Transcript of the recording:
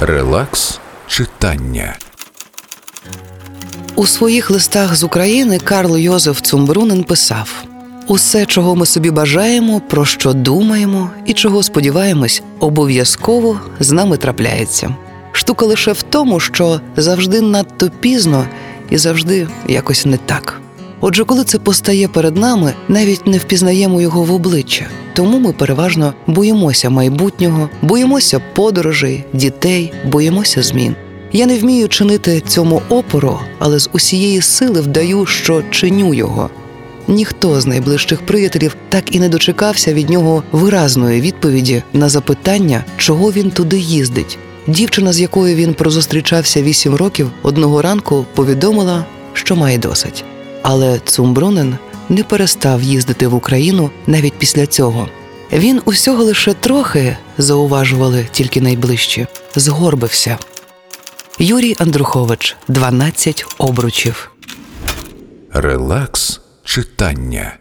Релакс читання. У своїх листах з України Карл Йозеф Цумбрунен писав: Усе, чого ми собі бажаємо, про що думаємо і чого сподіваємось, обов'язково з нами трапляється. Штука лише в тому, що завжди надто пізно і завжди якось не так. Отже, коли це постає перед нами, навіть не впізнаємо його в обличчя. Тому ми переважно боїмося майбутнього, боїмося подорожей, дітей, боїмося змін. Я не вмію чинити цьому опору, але з усієї сили вдаю, що чиню його. Ніхто з найближчих приятелів так і не дочекався від нього виразної відповіді на запитання, чого він туди їздить. Дівчина, з якою він прозустрічався вісім років, одного ранку повідомила, що має досить. Але Цумбрунен не перестав їздити в Україну навіть після цього. Він усього лише трохи, зауважували тільки найближчі, згорбився. Юрій Андрухович, 12 обручів. Релакс читання.